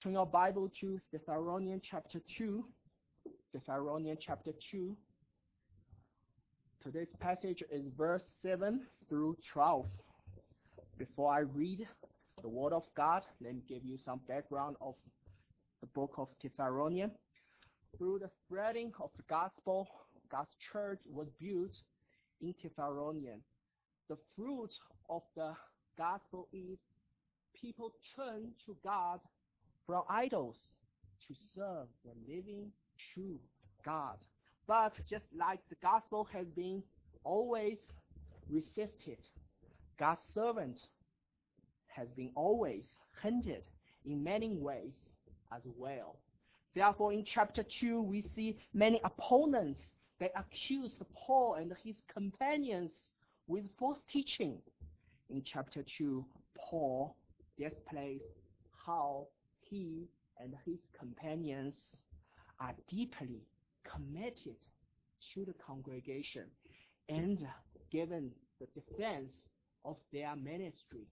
Turn your Bible to Thessalonians chapter 2. Thessalonians chapter 2. Today's passage is verse 7 through 12. Before I read the Word of God, let me give you some background of the book of Thessalonians. Through the spreading of the gospel, God's church was built in Thessalonians. The fruit of the gospel is people turn to God from idols to serve the living true God. But just like the gospel has been always resisted, God's servant has been always hindered in many ways as well. Therefore, in chapter 2, we see many opponents that accused Paul and his companions with false teaching. In chapter 2, Paul displays how he and his companions are deeply committed to the congregation and given the defense of their ministry.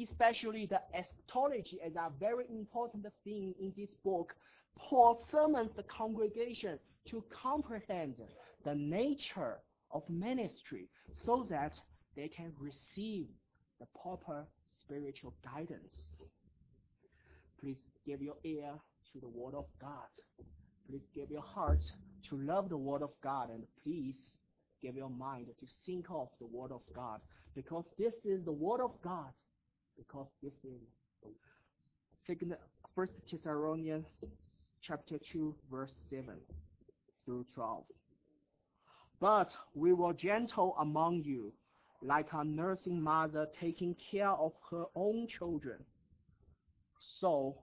Especially the eschatology is a very important thing in this book. Paul summons the congregation to comprehend the nature of ministry so that they can receive the proper spiritual guidance. Please give your ear to the Word of God. Please give your heart to love the Word of God, and please give your mind to think of the Word of God, because this is the Word of God. Because this is the First Thessalonians chapter two, verse seven through twelve. But we were gentle among you, like a nursing mother taking care of her own children. So,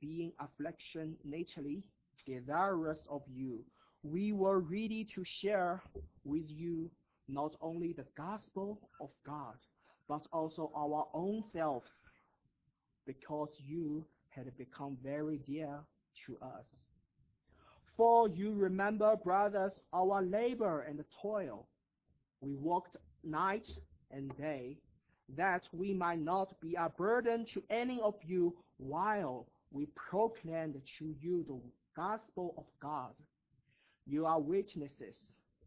being affectionately desirous of you, we were ready to share with you not only the gospel of God, but also our own selves, because you had become very dear to us. For you remember, brothers, our labor and toil. We worked night and day, that we might not be a burden to any of you while we proclaimed to you the gospel of God. You are witnesses,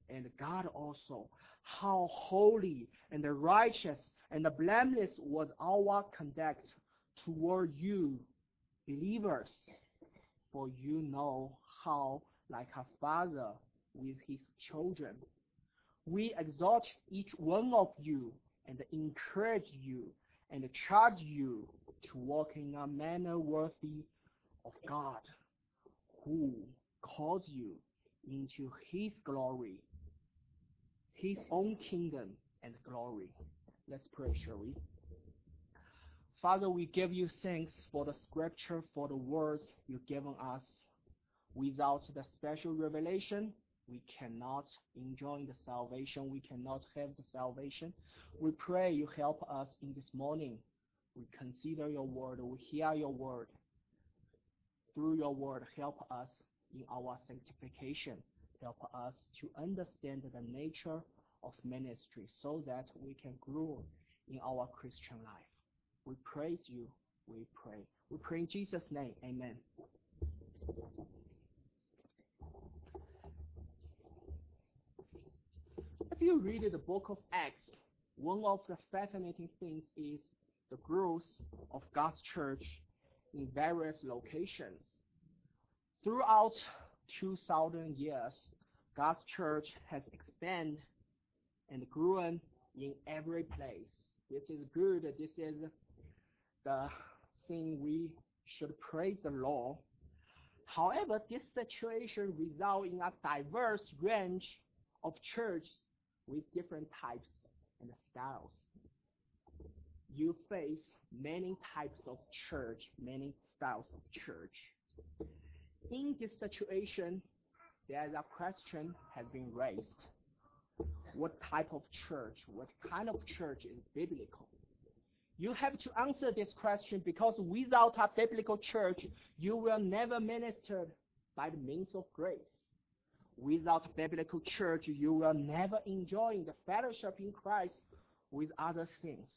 and God also, how holy and righteous and blameless was our conduct toward you, believers. For you know how, like a father with his children, we exhort each one of you and encourage you and charge you to walk in a manner worthy of God, who calls you into his glory, his own kingdom and glory. Let's pray, shall we? Father, we give you thanks for the scripture, for the words you've given us. Without the special revelation, we cannot enjoy the salvation. We cannot have the salvation. We pray you help us in this morning. We consider your word. We hear your word. Through your word, help us in our sanctification. Help us to understand the nature of ministry so that we can grow in our Christian life. We praise you. We pray. We pray in Jesus' name. Amen. If you read the book of Acts, one of the fascinating things is the growth of God's church in various locations. Throughout 2,000 years, God's church has expanded and grown in every place. This is good. This is the thing we should praise the Lord. However, this situation results in a diverse range of church with different types and styles. You face many types of church, many styles of church. In this situation, there's a question has been raised. What type of church, what kind of church is biblical? You have to answer this question because without a biblical church, you will never minister by the means of grace. Without biblical church, you will never enjoy the fellowship in Christ with other things.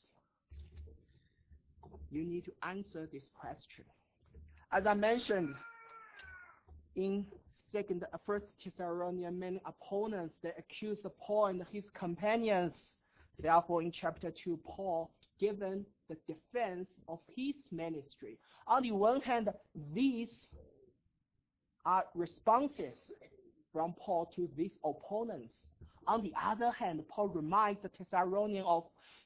You need to answer this question. As I mentioned, in second, uh, first Thessalonians, many opponents they accused Paul and his companions. Therefore, in chapter two, Paul given the defense of his ministry. On the one hand, these are responses from Paul to these opponents. On the other hand, Paul reminds the Thessalonians of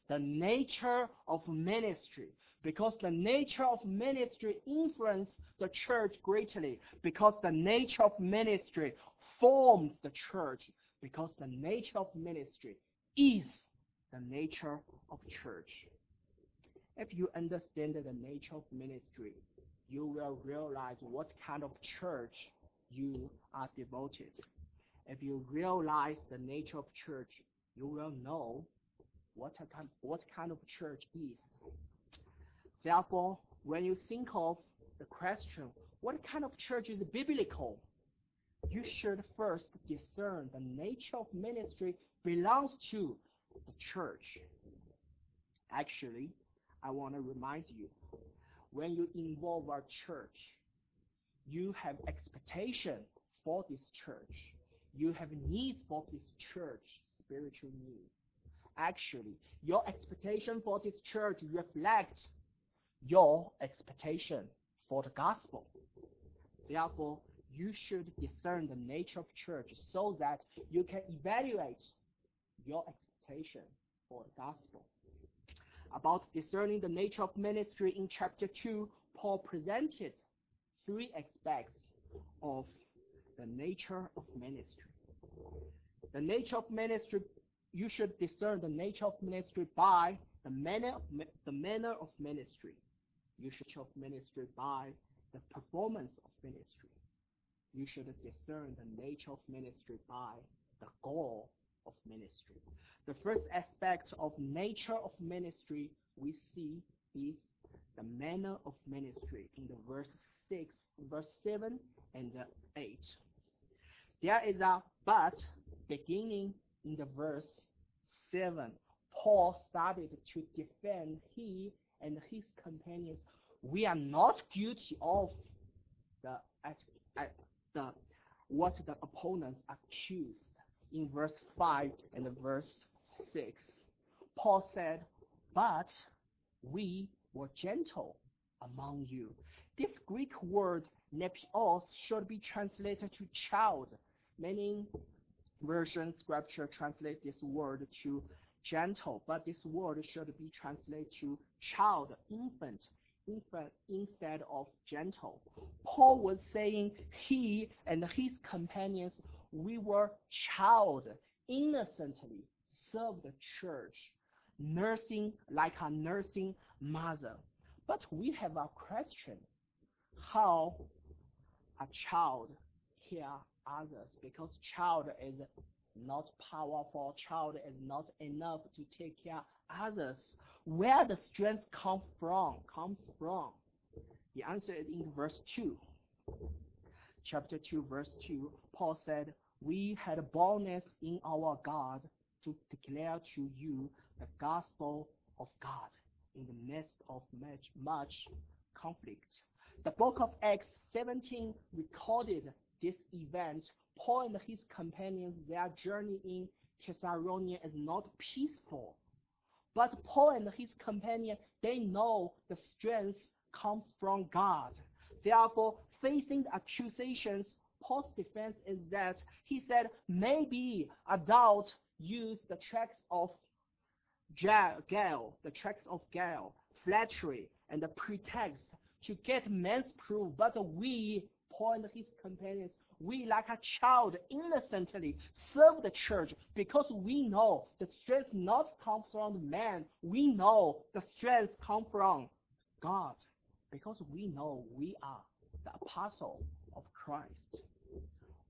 the nature of ministry because the nature of ministry influences the church greatly because the nature of ministry forms the church because the nature of ministry is the nature of church. If you understand the nature of ministry, you will realize what kind of church you are devoted. If you realize the nature of church, you will know what kind, what kind of church is. Therefore, when you think of the question, what kind of church is biblical? You should first discern the nature of ministry belongs to the church. Actually, I want to remind you, when you involve our church, you have expectation for this church. You have needs for this church, spiritual needs. Actually, your expectation for this church reflects your expectation for the gospel. Therefore, you should discern the nature of church so that you can evaluate your expectation for the gospel. About discerning the nature of ministry in chapter 2, Paul presented three aspects of the nature of ministry. The nature of ministry, you should discern the nature of ministry by the manner of, the manner of ministry you should of ministry by the performance of ministry. You should discern the nature of ministry by the goal of ministry. The first aspect of nature of ministry we see is the manner of ministry in the verse 6, verse 7 and 8. There is a but beginning in the verse 7. Paul started to defend he and his companions, we are not guilty of the, the what the opponents accused in verse 5 and verse 6. Paul said, But we were gentle among you. This Greek word nepios should be translated to child. Many versions scripture translate this word to gentle, but this word should be translated to child, infant, infant instead of gentle. Paul was saying he and his companions, we were child, innocently served the church, nursing like a nursing mother. But we have a question, how a child hear others, because child is not powerful, child is not enough to take care others. Where the strength come from, comes from? The answer is in verse 2. Chapter 2, verse 2, Paul said, We had boldness in our God to declare to you the gospel of God in the midst of much, much conflict. The book of Acts 17 recorded this event Paul and his companions, their journey in Thessalonica is not peaceful. But Paul and his companions, they know the strength comes from God. Therefore, facing the accusations, Paul's defense is that he said maybe adults use the tracks of Gael, the tracks of Gael, flattery, and the pretext to get men's proof. But we, Paul and his companions, we like a child innocently serve the church because we know the strength not comes from man. We know the strength comes from God because we know we are the apostle of Christ.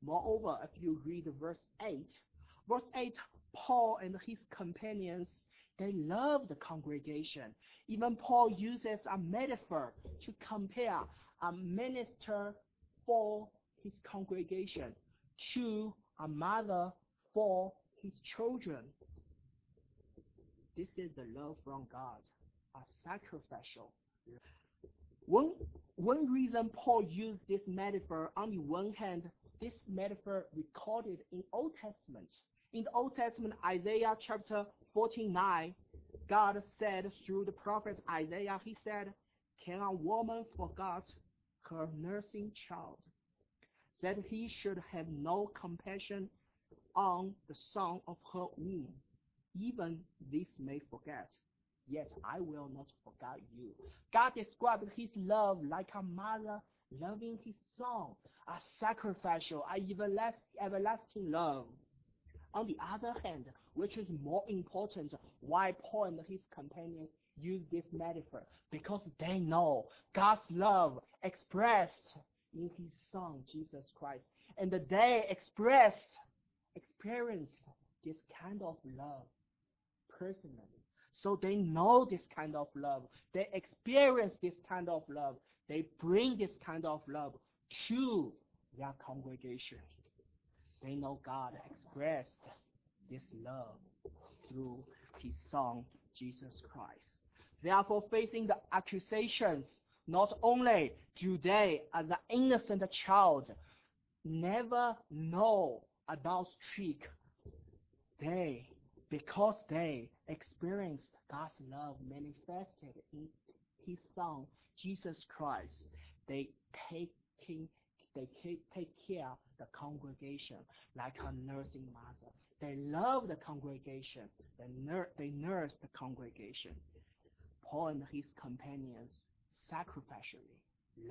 Moreover, if you read verse 8, verse 8, Paul and his companions, they love the congregation. Even Paul uses a metaphor to compare a minister for his congregation, to a mother for his children. This is the love from God, a sacrificial. One, one reason Paul used this metaphor, on the one hand, this metaphor recorded in Old Testament. In the Old Testament, Isaiah chapter 49, God said through the prophet Isaiah, he said, Can a woman forget her nursing child, that he should have no compassion on the son of her womb? Even this may forget, yet I will not forget you. God described his love like a mother loving his son, a sacrificial, a everlasting love. On the other hand, which is more important, why Paul and his companions use this metaphor? Because they know God's love expressed in his son, Jesus Christ. And they expressed, experienced this kind of love personally. So they know this kind of love. They experience this kind of love. They bring this kind of love to their congregation. They know God expressed this love through his son, Jesus Christ. Therefore, facing the accusations, not only do they, as an innocent child, never know about trick, they, because they experienced God's love manifested in his son, Jesus Christ, they take they take care of the congregation like a nursing mother. They love the congregation. They, nur- they nurse the congregation. Paul and his companions sacrificially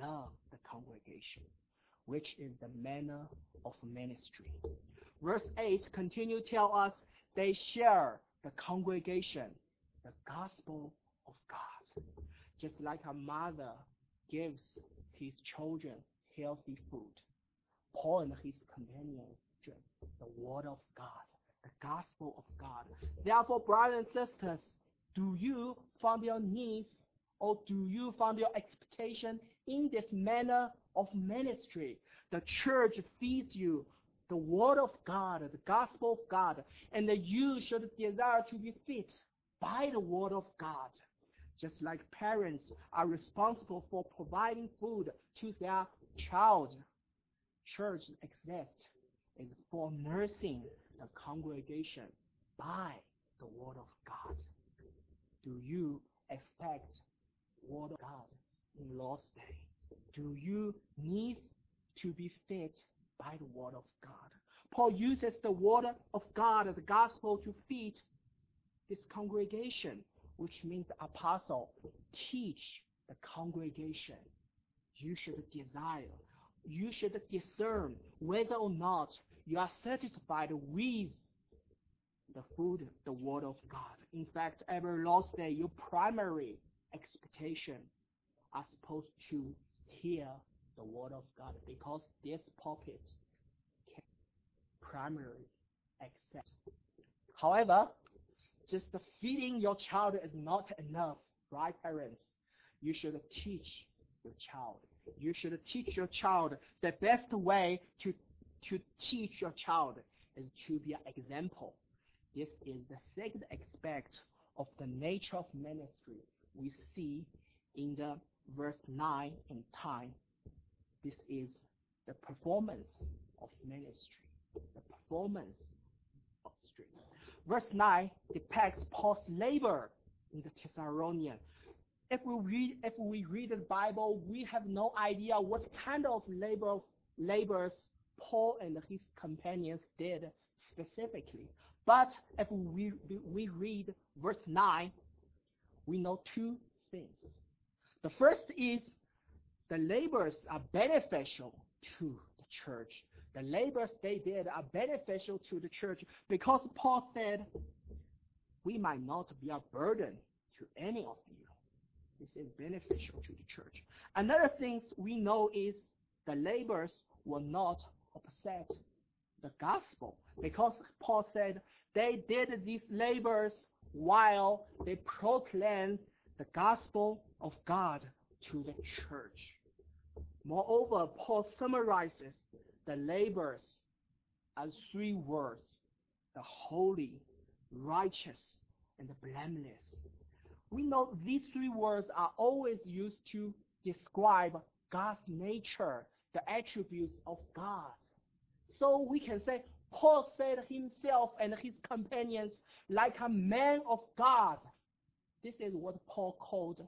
love the congregation, which is the manner of ministry. Verse 8 continue to tell us they share the congregation, the gospel of God. Just like a mother gives his children healthy food, Paul and his companions the word of God, the gospel of God. Therefore, brothers and sisters, do you find your needs or do you find your expectation in this manner of ministry? The church feeds you the word of God, the gospel of God, and that you should desire to be fit by the word of God. Just like parents are responsible for providing food to their child, church exists is for nursing the congregation by the word of God. Do you expect word of God in Lord's Day? Do you need to be fed by the word of God? Paul uses the word of God, the gospel, to feed this congregation, which means the apostle teach the congregation. You should desire, you should discern whether or not you are satisfied with the food, the word of God. In fact, every Lord's Day, your primary expectation are supposed to hear the word of God because this pulpit can primarily accept. However, just feeding your child is not enough, right, parents? You should teach your child. You should teach your child the best way to to teach your child is to be an example. This is the second aspect of the nature of ministry we see in the verse 9 and 10. This is the performance of ministry. The performance of ministry. Verse 9 depicts Paul's labor in the Thessalonian. If we read if we read the Bible, we have no idea what kind of labor labors Paul and his companions did specifically. But if we we read verse 9, we know two things. The first is the labors are beneficial to the church. The labors they did are beneficial to the church because Paul said, we might not be a burden to any of you. This is beneficial to the church. Another thing we know is the labors will not upset the gospel because Paul said they did these labors while they proclaimed the gospel of God to the church. Moreover, Paul summarizes the labors as three words the holy, righteous, and the blameless. We know these three words are always used to describe God's nature, the attributes of God. So we can say Paul said himself and his companions like a man of God. This is what Paul called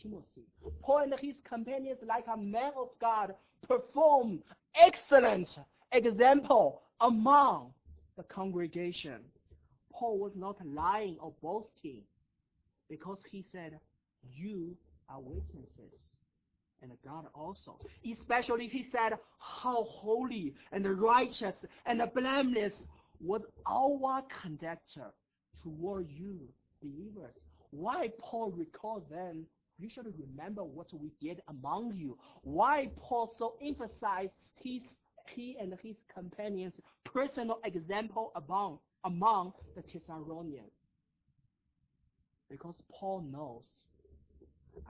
Timothy. Paul and his companions, like a man of God, perform excellent example among the congregation. Paul was not lying or boasting because he said, You are witnesses. And God also. Especially he said, How holy and righteous and blameless was our conduct toward you, believers. Why Paul recalled them? You should remember what we did among you. Why Paul so emphasized his he and his companions' personal example among among the Thessalonians. Because Paul knows,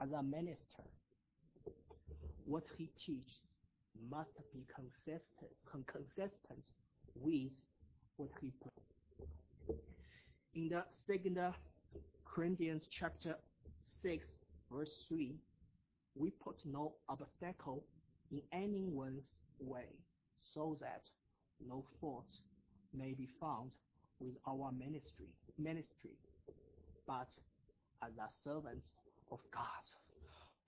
as a minister, what he teaches must be consistent, consistent with what he preaches. In the second Corinthians chapter 6, verse 3, we put no obstacle in anyone's way, so that no fault may be found with our ministry, ministry, but as a servants of God.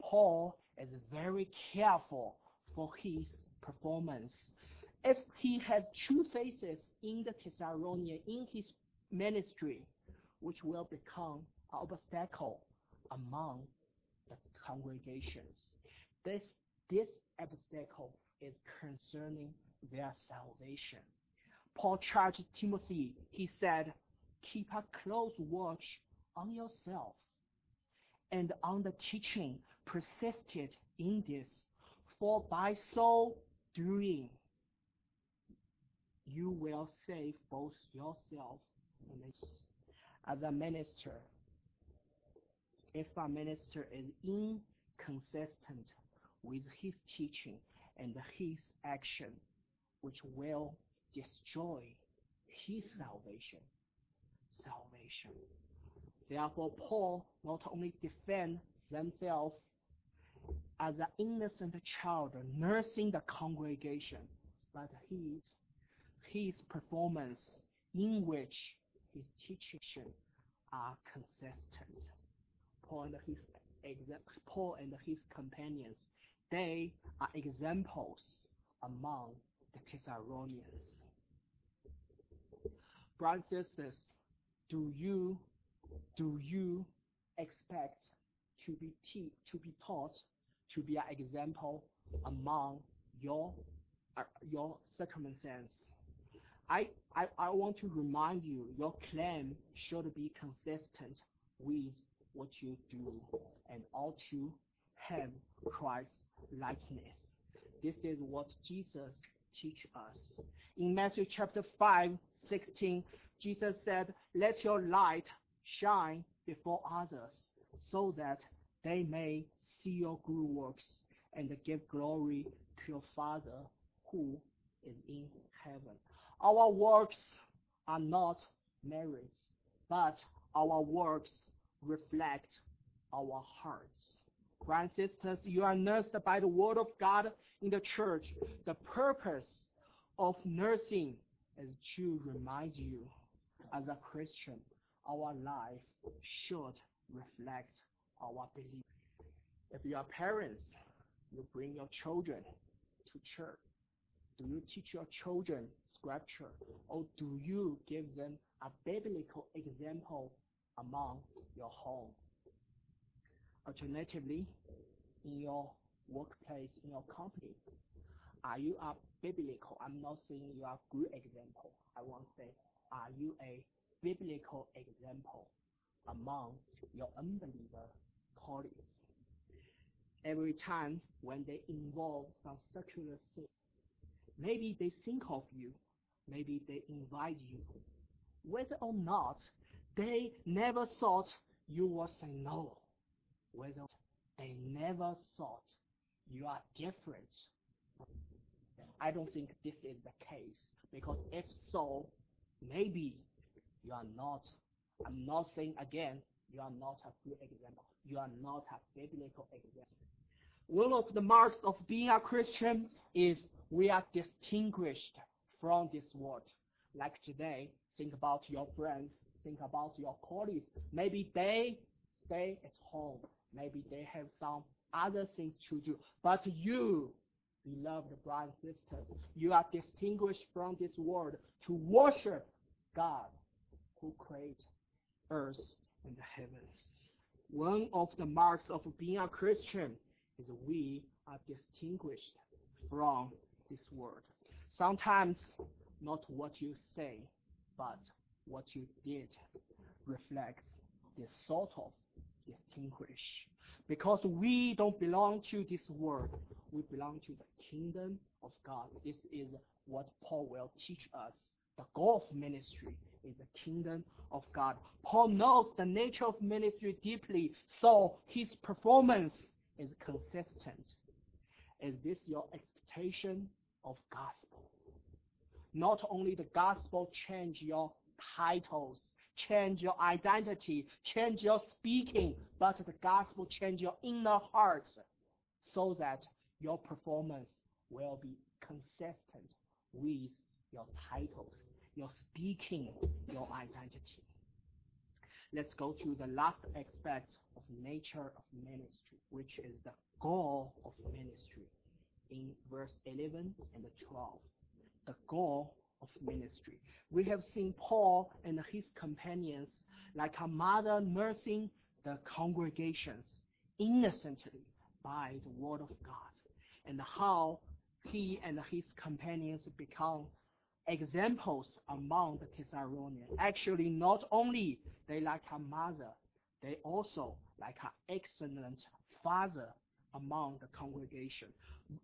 Paul is very careful for his performance. If he had two faces in the Thessalonian in his ministry, which will become an obstacle among the congregations. This this obstacle is concerning their salvation. Paul charged Timothy, he said, Keep a close watch on yourself and on the teaching persisted in this, for by so doing you will save both yourself and. As a minister, if a minister is inconsistent with his teaching and his action, which will destroy his salvation. Salvation. Therefore, Paul not only defend themselves as an innocent child nursing the congregation, but his his performance in which his teaching are consistent. Paul and his Paul and his companions, they are examples among the Thessalonians. Brothers and sisters, do you do you expect to be te- to be taught to be an example among your uh, your circumstance? I, I I want to remind you your claim should be consistent with what you do and ought to have Christ likeness. This is what Jesus teach us. In Matthew chapter 5, 16, Jesus said, Let your light shine before others, so that they may see your good works and give glory to your Father who is in heaven. Our works are not merits, but our works reflect our hearts. Brothers and sisters, you are nursed by the word of God in the church. The purpose of nursing is to remind you, as a Christian, our life should reflect our belief. If you are parents, you bring your children to church. Do you teach your children scripture or do you give them a biblical example among your home? Alternatively, in your workplace, in your company, are you a biblical? I'm not saying you are a good example. I want to say, are you a biblical example among your unbeliever colleagues? Every time when they involve some secular things, maybe they think of you, maybe they invite you. Whether or not they never thought you would say no, whether they never thought you are different. I don't think this is the case because if so, maybe you are not. I'm not saying again, you are not a good example. You are not a biblical example. One of the marks of being a Christian is we are distinguished from this world. Like today, think about your friends, think about your colleagues. Maybe they stay at home. Maybe they have some other things to do. But you, beloved brothers and sisters, you are distinguished from this world to worship God who created earth and the heavens. One of the marks of being a Christian is we are distinguished from this world. Sometimes not what you say, but what you did reflects this sort of distinguish. Because we don't belong to this world, we belong to the kingdom of God. This is what Paul will teach us. The goal of ministry is the kingdom of God. Paul knows the nature of ministry deeply, so his performance is consistent. Is this your expectation of gospel? Not only the gospel change your titles, change your identity, change your speaking, but the gospel change your inner heart so that your performance will be consistent with your titles, your speaking, your identity. Let's go to the last aspect of nature of ministry, which is the goal of ministry in verse 11 and 12. The goal of ministry. We have seen Paul and his companions like a mother nursing the congregations innocently by the word of God, and how he and his companions become examples among the Thessalonians. Actually, not only they like a mother, they also like an excellent father among the congregation.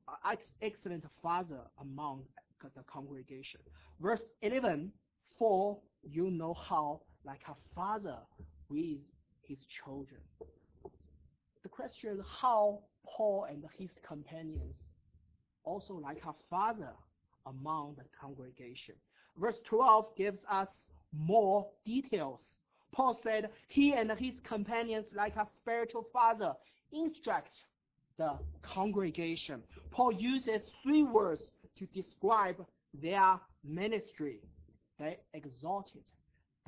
Uh, excellent father among the congregation. Verse 11, for you know how, like a father with his children. The question is how Paul and his companions also like a father among the congregation. Verse 12 gives us more details. Paul said he and his companions, like a spiritual father, instruct the congregation. Paul uses three words to describe their ministry. They exalted,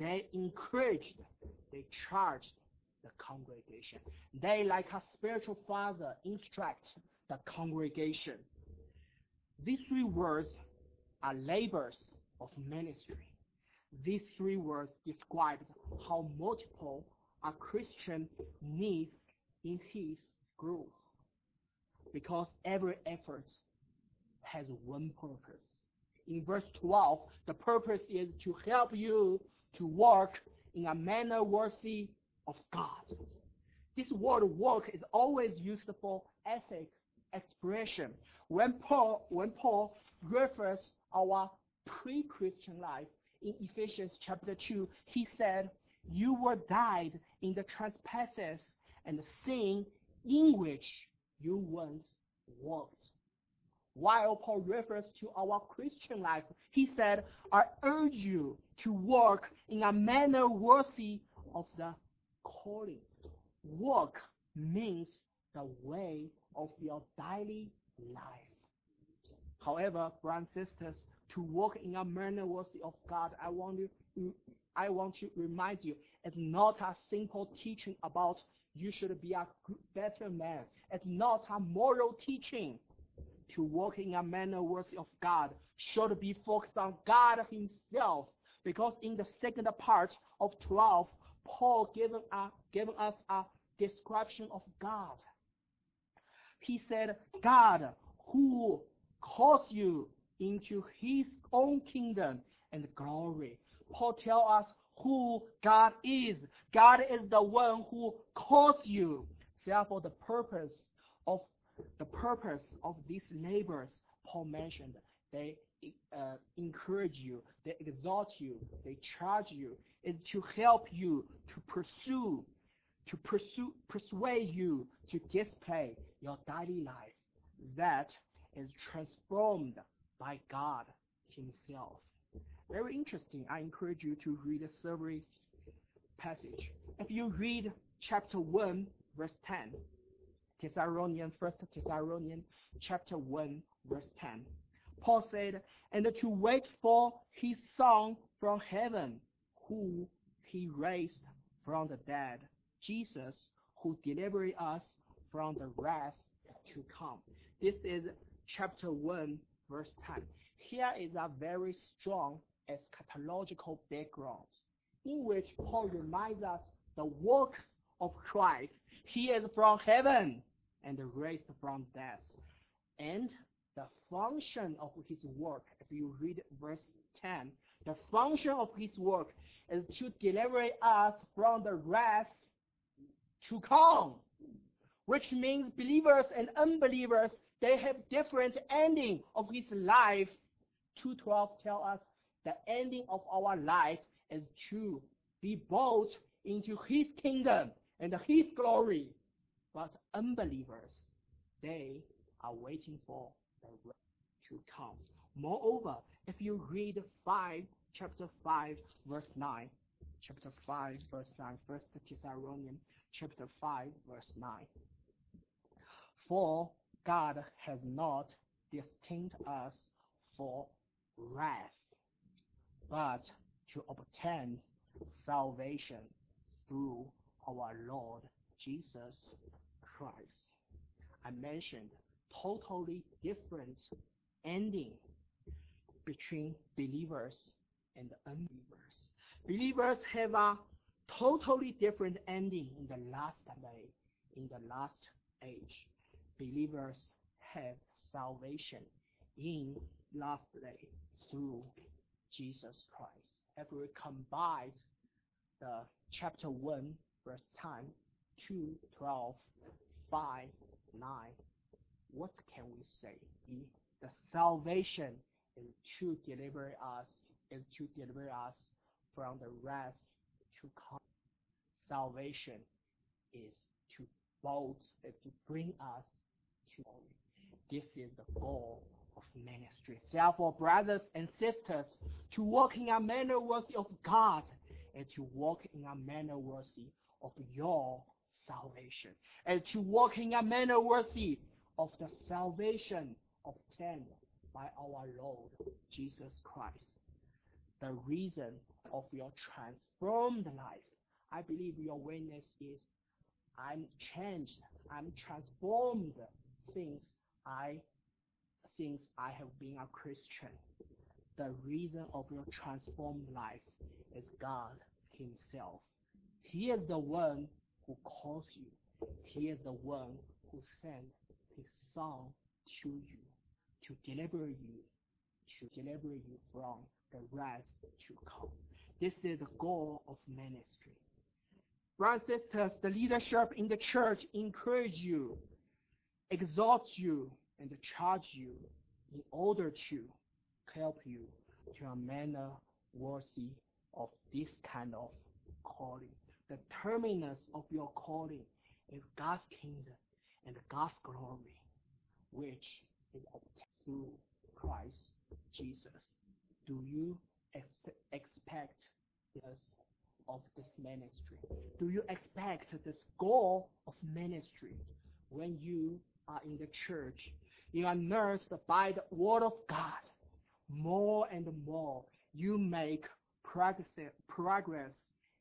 they encouraged, they charged the congregation. They, like a spiritual father, instruct the congregation. These three words are labors of ministry. These three words describe how multiple a Christian needs in his group. Because every effort has one purpose. In verse 12, the purpose is to help you to work in a manner worthy of God. This word work is always used for ethic expression. When Paul, when Paul refers our pre-Christian life in Ephesians chapter 2, he said, You were died in the trespasses and the sin in which you once walked. While Paul refers to our Christian life, he said, I urge you to walk in a manner worthy of the calling. Work means the way of your daily life. However, brothers sisters, to walk in a manner worthy of God, I want to, I want to remind you, it's not a simple teaching about you should be a better man. It's not a moral teaching. To walk in a manner worthy of God should be focused on God Himself. Because in the second part of 12, Paul given, a, given us a description of God. He said, God who calls you into his own kingdom and glory. Paul tells us who God is. God is the one who calls you. Therefore, the purpose of the purpose of these labors, Paul mentioned, they uh, encourage you, they exhort you, they charge you, is to help you to pursue, to pursue, persuade you to display your daily life. That is transformed by God Himself. Very interesting. I encourage you to read the summary passage. If you read chapter 1, verse 10, Thessalonian, First Thessalonian, chapter one, verse ten. Paul said, "And to wait for His Son from heaven, who He raised from the dead, Jesus, who delivered us from the wrath to come." This is chapter one, verse ten. Here is a very strong eschatological background in which Paul reminds us the work of Christ. He is from heaven and raised from death. And the function of his work, if you read verse 10, the function of his work is to deliver us from the wrath to come, which means believers and unbelievers, they have different ending of his life. 212 tell us the ending of our life is to be brought into his kingdom and his glory. But unbelievers, they are waiting for the wrath to come. Moreover, if you read 5, chapter 5, verse 9, chapter 5, verse 9, First Thessalonians, chapter 5, verse 9. For God has not destined us for wrath, but to obtain salvation through our Lord Jesus Christ. I mentioned totally different ending between believers and unbelievers. Believers have a totally different ending in the last day, in the last age. Believers have salvation in last day through Jesus Christ. If we combine the chapter 1, verse 10, 2, 12, 5, 9, what can we say? The salvation is to deliver us, is to deliver us from the wrath to come. Salvation is to both, is to bring us glory. This is the goal of ministry. Therefore, brothers and sisters, to walk in a manner worthy of God and to walk in a manner worthy of your salvation, and to walk in a manner worthy of the salvation obtained by our Lord Jesus Christ. The reason of your transformed life, I believe your witness is I'm changed, I'm transformed since I since I have been a Christian. The reason of your transformed life is God Himself. He is the one who calls you. He is the one who sent His Son to you to deliver you, to deliver you from the wrath to come. This is the goal of ministry. Brothers and sisters, the leadership in the church encourage you, exhort you, and charge you in order to help you to a manner worthy of this kind of calling. The terminus of your calling is God's kingdom and God's glory, which is obtained through Christ Jesus. Do you ex- expect this of this ministry? Do you expect this goal of ministry when you are in the church? You are nursed by the word of God. More and more, you make progress,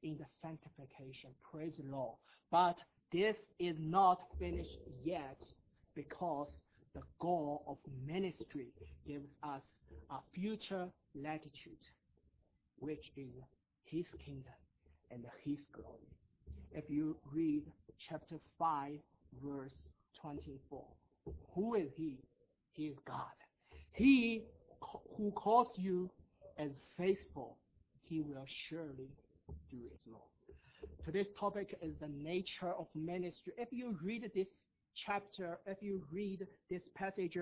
in the sanctification. Praise the Lord. But this is not finished yet because the goal of ministry gives us a future latitude, which is His kingdom and His glory. If you read chapter 5, verse 24, who is He? He is God. He who calls you as faithful, He will surely do it, Lord. Today's topic is the nature of ministry. If you read this chapter, if you read this passage,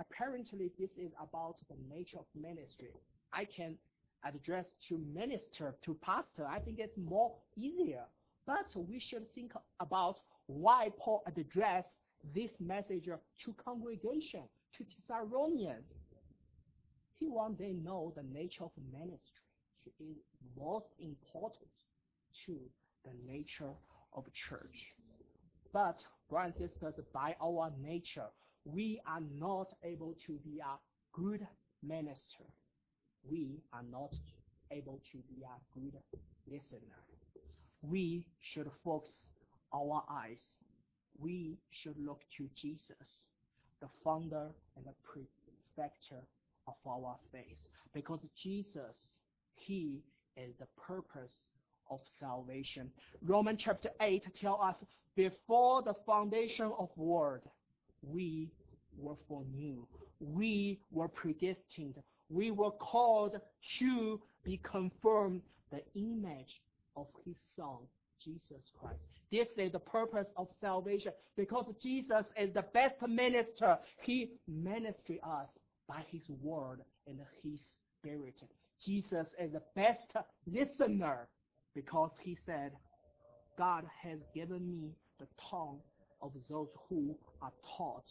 apparently this is about the nature of ministry. I can address to minister, to pastor. I think it's more easier. But we should think about why Paul addressed this message to congregation, to Thessalonians. He wants them know the nature of ministry is most important to the nature of church. But, brothers and sisters, by our nature, we are not able to be a good minister. We are not able to be a good listener. We should focus our eyes. We should look to Jesus, the founder and the perfecter of our faith. Because Jesus, He is the purpose of salvation. Romans chapter 8 tell us, before the foundation of world, we were foreknew. We were predestined. We were called to be confirmed the image of His Son, Jesus Christ. This is the purpose of salvation because Jesus is the best minister. He ministers us by His word and His Spirit. Jesus is the best listener because He said, God has given me the tongue of those who are taught.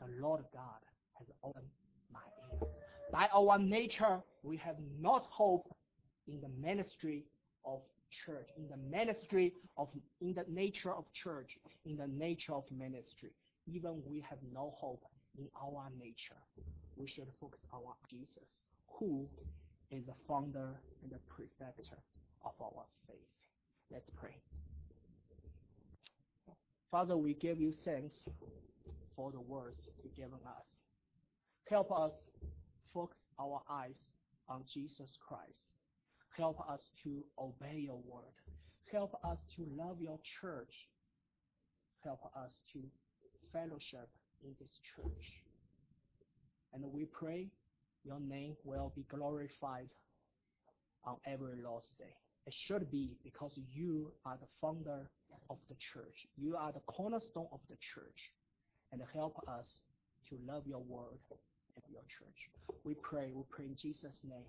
The Lord God has opened my ear. By our nature, we have not hope in the ministry of church, in the ministry of, in the nature of church, in the nature of ministry. Even we have no hope in our nature. We should focus on Jesus, who is the founder and the perfecter of our faith. Let's pray. Father, we give you thanks for the words you've given us. Help us focus our eyes on Jesus Christ. Help us to obey your word. Help us to love your church. Help us to fellowship in this church. And we pray your name will be glorified on every Lord's Day. It should be because you are the founder of the church. You are the cornerstone of the church. And help us to love your word and your church. We pray, we pray in Jesus' name.